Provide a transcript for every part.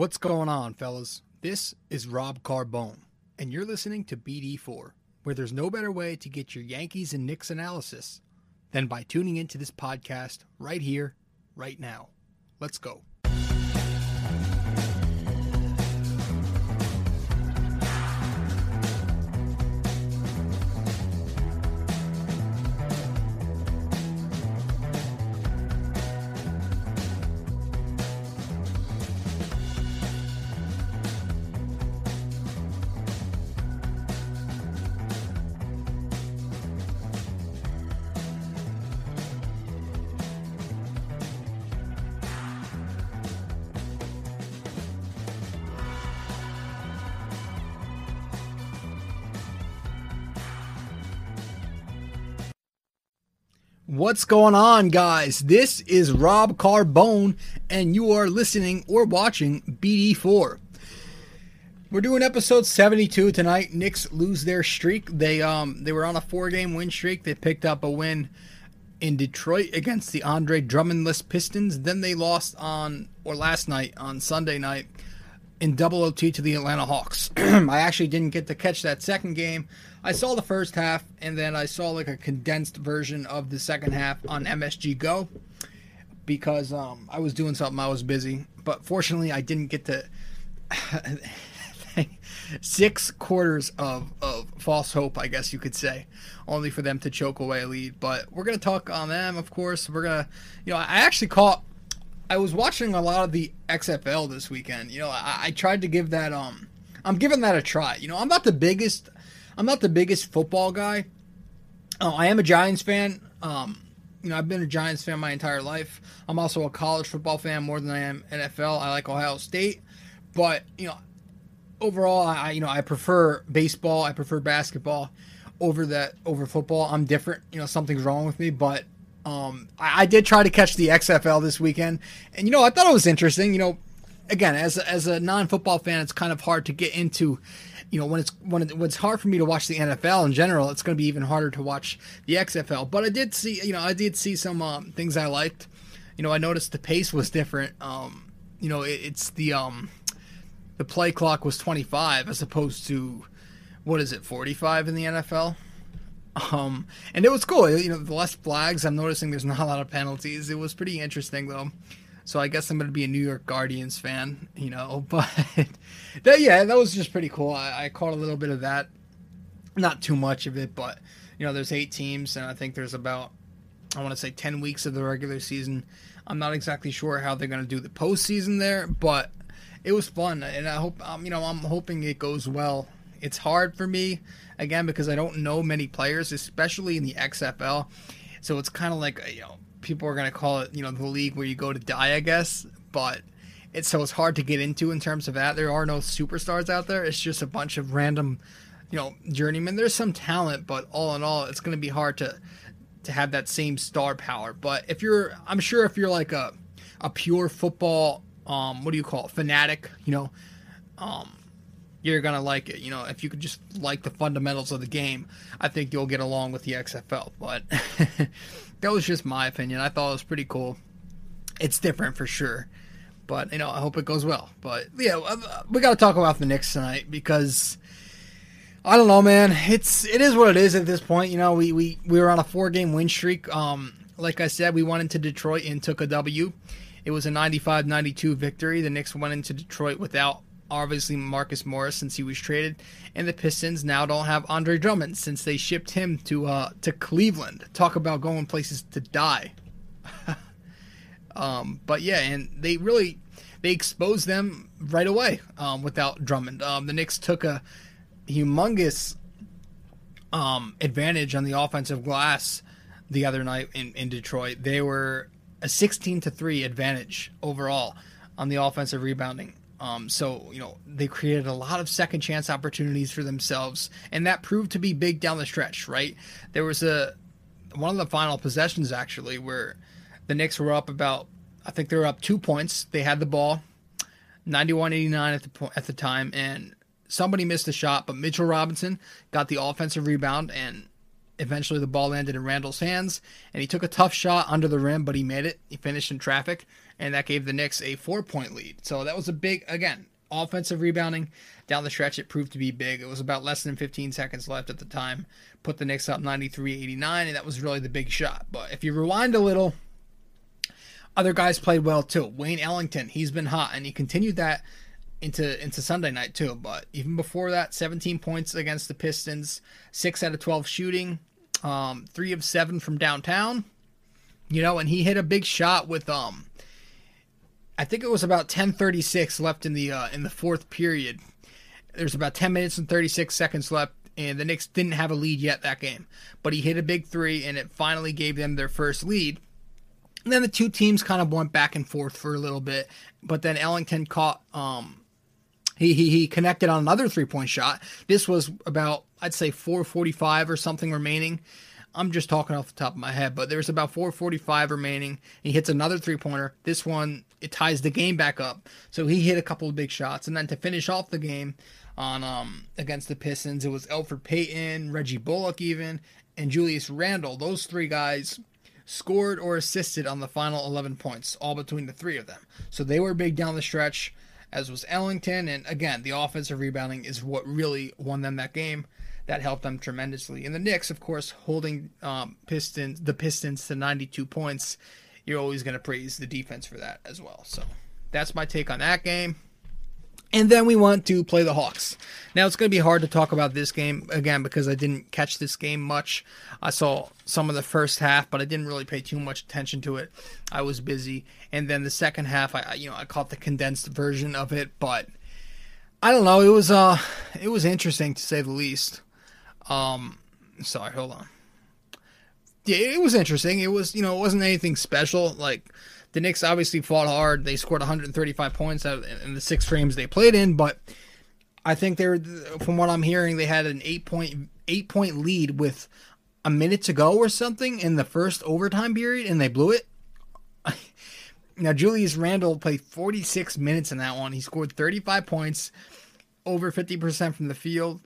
What's going on, fellas? This is Rob Carbone, and you're listening to BD4, where there's no better way to get your Yankees and Knicks analysis than by tuning into this podcast right here, right now. Let's go. What's going on, guys? This is Rob Carbone, and you are listening or watching BD4. We're doing episode 72 tonight. Knicks lose their streak. They um they were on a four-game win streak. They picked up a win in Detroit against the Andre Drummondless Pistons. Then they lost on or last night on Sunday night in double OT to the Atlanta Hawks. I actually didn't get to catch that second game. I saw the first half and then I saw like a condensed version of the second half on MSG Go because um, I was doing something. I was busy, but fortunately, I didn't get to six quarters of, of false hope, I guess you could say, only for them to choke away a lead. But we're gonna talk on them, of course. We're gonna, you know, I actually caught. I was watching a lot of the XFL this weekend. You know, I, I tried to give that um, I'm giving that a try. You know, I'm not the biggest I'm not the biggest football guy. Oh, I am a Giants fan. Um, you know, I've been a Giants fan my entire life. I'm also a college football fan more than I am NFL. I like Ohio State, but you know, overall, I you know I prefer baseball. I prefer basketball over that over football. I'm different. You know, something's wrong with me, but um, I, I did try to catch the XFL this weekend, and you know, I thought it was interesting. You know, again, as as a non football fan, it's kind of hard to get into you know when it's when, it, it's hard for me to watch the NFL in general, it's going to be even harder to watch the XFL. But I did see you know I did see some um, things I liked. You know I noticed the pace was different. Um, you know it, it's the um, the play clock was 25 as opposed to what is it 45 in the NFL. Um, and it was cool. You know, the less flags. I'm noticing there's not a lot of penalties. It was pretty interesting though. So I guess I'm going to be a New York Guardians fan, you know. But that, yeah, that was just pretty cool. I, I caught a little bit of that, not too much of it, but you know, there's eight teams, and I think there's about I want to say ten weeks of the regular season. I'm not exactly sure how they're going to do the postseason there, but it was fun, and I hope um, you know I'm hoping it goes well. It's hard for me again because I don't know many players, especially in the XFL. So it's kind of like you know people are going to call it, you know, the league where you go to die, I guess. But it's so it's hard to get into in terms of that. There are no superstars out there. It's just a bunch of random, you know, journeymen. There's some talent, but all in all, it's going to be hard to to have that same star power. But if you're, I'm sure if you're like a a pure football, um, what do you call it, fanatic, you know, um, you're gonna like it. You know, if you could just like the fundamentals of the game, I think you'll get along with the XFL. But that was just my opinion. I thought it was pretty cool. It's different for sure, but you know, I hope it goes well. But yeah, uh, we got to talk about the Knicks tonight because I don't know, man. It's it is what it is at this point. You know, we we we were on a four game win streak. Um, like I said, we went into Detroit and took a W. It was a 95-92 victory. The Knicks went into Detroit without obviously Marcus Morris since he was traded, and the Pistons now don't have Andre Drummond since they shipped him to uh, to Cleveland. Talk about going places to die. um, but yeah, and they really they exposed them right away um, without Drummond. Um, the Knicks took a humongous um, advantage on the offensive glass the other night in, in Detroit. They were a 16 to 3 advantage overall on the offensive rebounding. Um, so you know they created a lot of second chance opportunities for themselves, and that proved to be big down the stretch. Right, there was a one of the final possessions actually where the Knicks were up about I think they were up two points. They had the ball, 91-89 at the point at the time, and somebody missed a shot, but Mitchell Robinson got the offensive rebound and. Eventually, the ball landed in Randle's hands, and he took a tough shot under the rim, but he made it. He finished in traffic, and that gave the Knicks a four point lead. So that was a big, again, offensive rebounding down the stretch. It proved to be big. It was about less than 15 seconds left at the time. Put the Knicks up 93 89, and that was really the big shot. But if you rewind a little, other guys played well too. Wayne Ellington, he's been hot, and he continued that into into Sunday night too. But even before that, 17 points against the Pistons, six out of 12 shooting, um, three of seven from downtown. You know, and he hit a big shot with um, I think it was about 10:36 left in the uh, in the fourth period. There's about 10 minutes and 36 seconds left, and the Knicks didn't have a lead yet that game. But he hit a big three, and it finally gave them their first lead. And then the two teams kind of went back and forth for a little bit, but then Ellington caught um, he, he, he connected on another three point shot. This was about, I'd say, 445 or something remaining. I'm just talking off the top of my head, but there's about 445 remaining. He hits another three pointer. This one, it ties the game back up. So he hit a couple of big shots. And then to finish off the game on um against the Pistons, it was Elfrid Payton, Reggie Bullock, even, and Julius Randle. Those three guys scored or assisted on the final 11 points, all between the three of them. So they were big down the stretch as was Ellington. And again, the offensive rebounding is what really won them that game. That helped them tremendously. And the Knicks, of course, holding um, Pistons the Pistons to 92 points. You're always going to praise the defense for that as well. So that's my take on that game. And then we want to play the Hawks. Now it's going to be hard to talk about this game again because I didn't catch this game much. I saw some of the first half, but I didn't really pay too much attention to it. I was busy, and then the second half, I you know I caught the condensed version of it, but I don't know. It was uh, it was interesting to say the least. Um, sorry, hold on. Yeah, it was interesting. It was you know it wasn't anything special like the Knicks obviously fought hard. They scored 135 points in the six frames they played in, but I think they're from what I'm hearing, they had an eight point eight point lead with a minute to go or something in the first overtime period, and they blew it. now Julius Randle played 46 minutes in that one. He scored 35 points, over 50% from the field.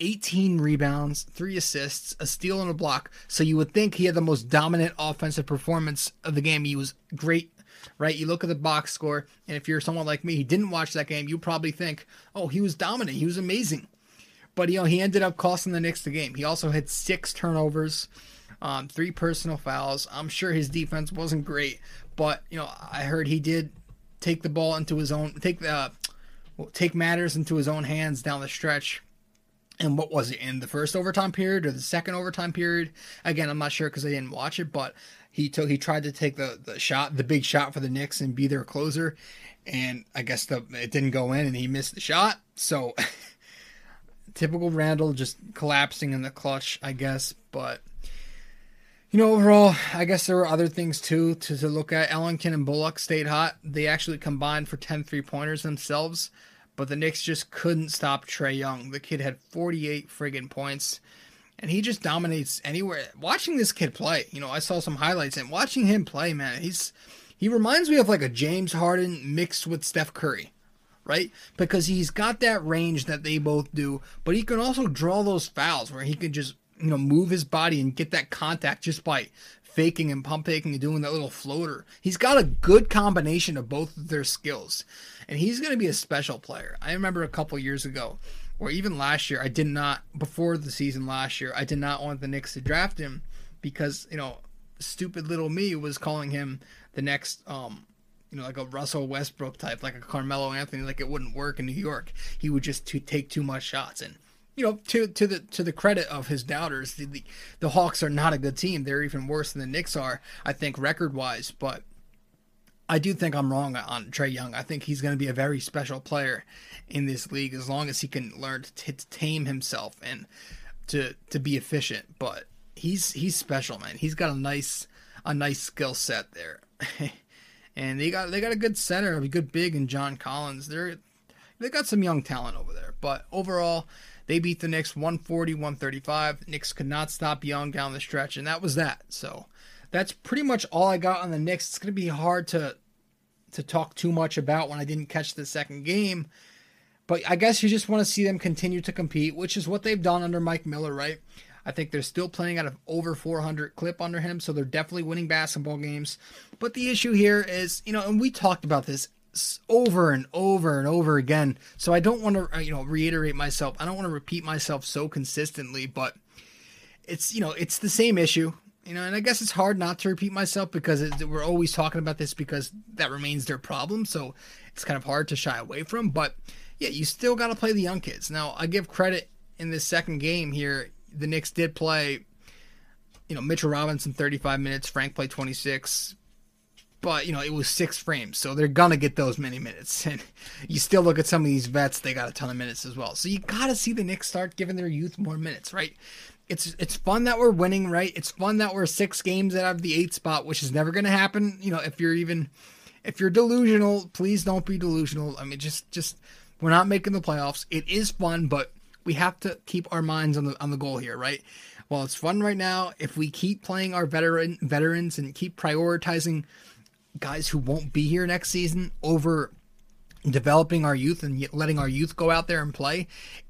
18 rebounds, three assists, a steal, and a block. So you would think he had the most dominant offensive performance of the game. He was great, right? You look at the box score, and if you're someone like me who didn't watch that game, you probably think, oh, he was dominant. He was amazing. But, you know, he ended up costing the Knicks the game. He also had six turnovers, um, three personal fouls. I'm sure his defense wasn't great, but, you know, I heard he did take the ball into his own, take the, take matters into his own hands down the stretch and what was it in the first overtime period or the second overtime period? Again, I'm not sure because I didn't watch it, but he took he tried to take the, the shot, the big shot for the Knicks and be their closer, and I guess the it didn't go in and he missed the shot. So typical Randle just collapsing in the clutch, I guess. But you know, overall, I guess there were other things too to, to look at. Ellington and Bullock stayed hot. They actually combined for 10 three pointers themselves but the Knicks just couldn't stop Trae Young. The kid had 48 friggin' points, and he just dominates anywhere. Watching this kid play, you know, I saw some highlights, and watching him play, man, he's he reminds me of like a James Harden mixed with Steph Curry, right? Because he's got that range that they both do, but he can also draw those fouls where he can just you know move his body and get that contact just by faking and pump faking and doing that little floater. He's got a good combination of both of their skills and he's going to be a special player. I remember a couple years ago, or even last year, I did not before the season last year, I did not want the Knicks to draft him because you know, stupid little me was calling him the next um you know, like a Russell Westbrook type, like a Carmelo Anthony, like it wouldn't work in New York. He would just take too much shots. And you know, to to the to the credit of his doubters, the, the, the Hawks are not a good team. They're even worse than the Knicks are, I think, record wise. But I do think I'm wrong on Trae Young. I think he's going to be a very special player in this league as long as he can learn to, t- to tame himself and to to be efficient. But he's he's special, man. He's got a nice a nice skill set there, and they got they got a good center, a good big, and John Collins. They're they got some young talent over there. But overall, they beat the Knicks 140 135. Knicks could not stop Young down the stretch, and that was that. So that's pretty much all I got on the Knicks. It's going to be hard to to talk too much about when I didn't catch the second game. But I guess you just want to see them continue to compete, which is what they've done under Mike Miller, right? I think they're still playing out of over 400 clip under him, so they're definitely winning basketball games. But the issue here is, you know, and we talked about this over and over and over again. So I don't want to, uh, you know, reiterate myself. I don't want to repeat myself so consistently, but it's, you know, it's the same issue. You know, and I guess it's hard not to repeat myself because it, we're always talking about this because that remains their problem. So it's kind of hard to shy away from. But yeah, you still got to play the young kids. Now, I give credit in this second game here. The Knicks did play, you know, Mitchell Robinson 35 minutes, Frank played 26, but you know it was six frames, so they're gonna get those many minutes. And you still look at some of these vets; they got a ton of minutes as well. So you gotta see the Knicks start giving their youth more minutes, right? It's it's fun that we're winning, right? It's fun that we're six games out of the eight spot, which is never gonna happen. You know, if you're even if you're delusional, please don't be delusional. I mean, just just we're not making the playoffs. It is fun, but we have to keep our minds on the on the goal here, right? While it's fun right now, if we keep playing our veteran veterans and keep prioritizing guys who won't be here next season over developing our youth and letting our youth go out there and play,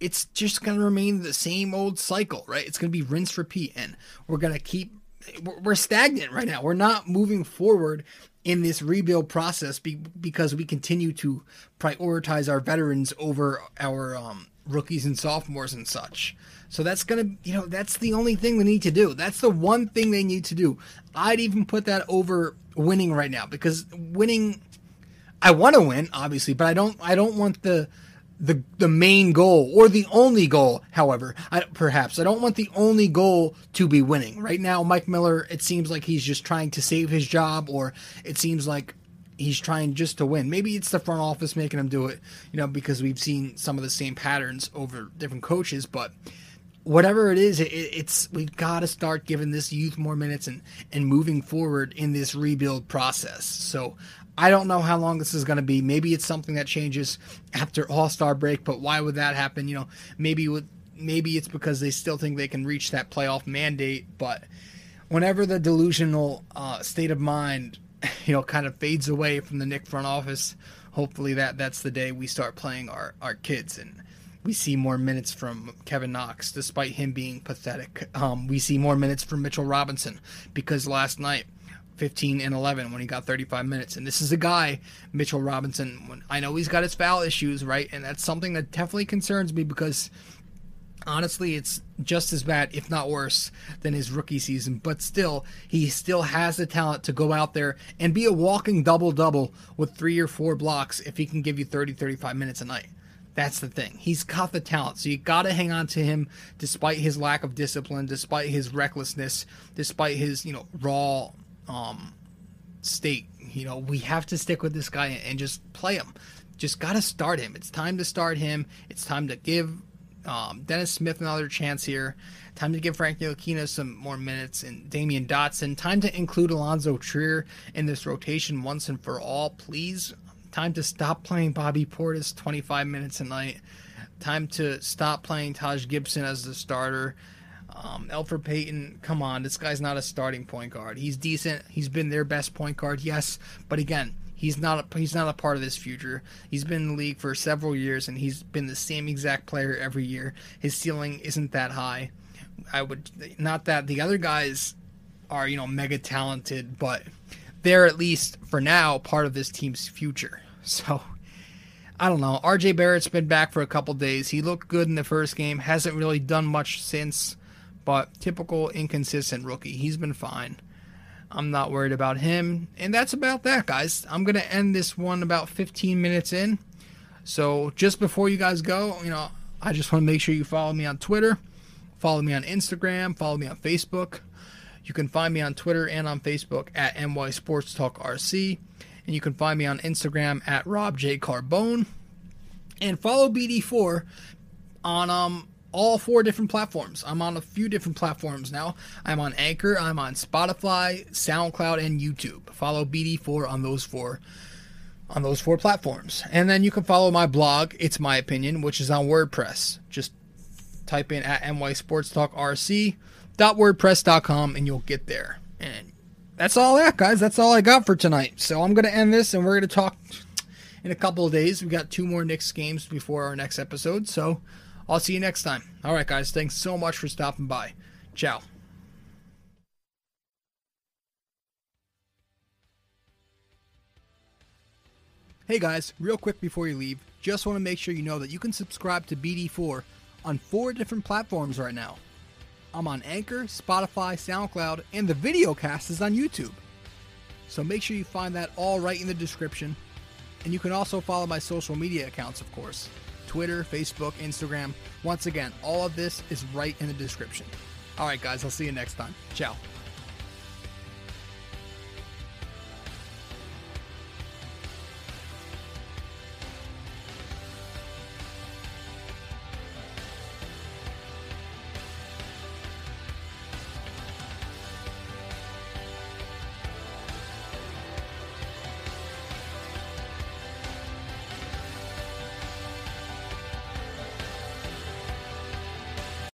it's just going to remain the same old cycle, right? It's going to be rinse repeat, and we're going to keep we're stagnant right now. We're not moving forward in this rebuild process because we continue to prioritize our veterans over our um, rookies and sophomores and such. So that's gonna, you know, that's the only thing they need to do. That's the one thing they need to do. I'd even put that over winning right now because winning, I want to win, obviously, but I don't, I don't want the, the the main goal or the only goal. However, I, perhaps I don't want the only goal to be winning. Right now, Mike Miller, it seems like he's just trying to save his job, or it seems like he's trying just to win. Maybe it's the front office making him do it, you know, because we've seen some of the same patterns over different coaches. But whatever it is, it, it's we've got to start giving this youth more minutes and and moving forward in this rebuild process. So. I don't know how long this is going to be. Maybe it's something that changes after All Star break, but why would that happen? You know, maybe with maybe it's because they still think they can reach that playoff mandate. But whenever the delusional uh, state of mind you know, kind of fades away from the Knick front office. Hopefully that that's the day we start playing our, our kids and we see more minutes from Kevin Knox, despite him being pathetic. Um, we see more minutes from Mitchell Robinson because last night, 15 and 11 when he got 35 minutes. And this is a guy, Mitchell Robinson. I know he's got his foul issues, right? And that's something that definitely concerns me because honestly, it's just as bad, if not worse, than his rookie season. But still, he still has the talent to go out there and be a walking double double with three or four blocks if he can give you 30, 35 minutes a night. That's the thing. He's got the talent. So you got to hang on to him despite his lack of discipline, despite his recklessness, despite his, you know, raw um, state. You know, we have to stick with this guy and just play him. Just got to start him. It's time to start him. It's time to give um, Dennis Smith another chance here. Time to give Frank Ntilikina some more minutes and Damyean Dotson. Time to include Alonzo Trier in this rotation once and for all, please. Time to stop playing Bobby Portis 25 minutes a night. Time to stop playing Taj Gibson as the starter. Um, Elfrid Payton, come on, this guy's not a starting point guard. He's decent. He's been their best point guard, yes, but again, He's not a, he's not a part of this future. He's been in the league for several years and he's been the same exact player every year. His ceiling isn't that high. I would not that the other guys are, you know, mega talented, but they're at least for now part of this team's future. So I don't know. RJ Barrett's been back for a couple days. He looked good in the first game, hasn't really done much since, but typical inconsistent rookie. He's been fine. I'm not worried about him. And that's about that, guys. I'm going to end this one about 15 minutes in. So just before you guys go, you know, I just want to make sure you follow me on Twitter, follow me on Instagram, follow me on Facebook. You can find me on Twitter and on Facebook at NY Sports Talk RC. And you can find me on Instagram at Rob J. Carbone. And follow BD4 on um all four different platforms. I'm on a few different platforms now. I'm on Anchor, I'm on Spotify, SoundCloud, and YouTube. Follow BD4 on those four on those four platforms. And then you can follow my blog, It's My Opinion, which is on WordPress. Just type in at NY Sports Talk RC .wordpress.com and you'll get there. And that's all that, guys. That's all I got for tonight. So I'm going to end this and we're going to talk in a couple of days. We've got two more Knicks games before our next episode. So I'll see you next time. All right, guys. Thanks so much for stopping by. Ciao. Hey guys, real quick before you leave, just want to make sure you know that you can subscribe to BD4 on four different platforms right now. I'm on Anchor, Spotify, SoundCloud, and the video cast is on YouTube. So make sure you find that all right in the description. And you can also follow my social media accounts, of course Twitter, Facebook, Instagram. Once again, all of this is right in the description. All right, guys, I'll see you next time. Ciao.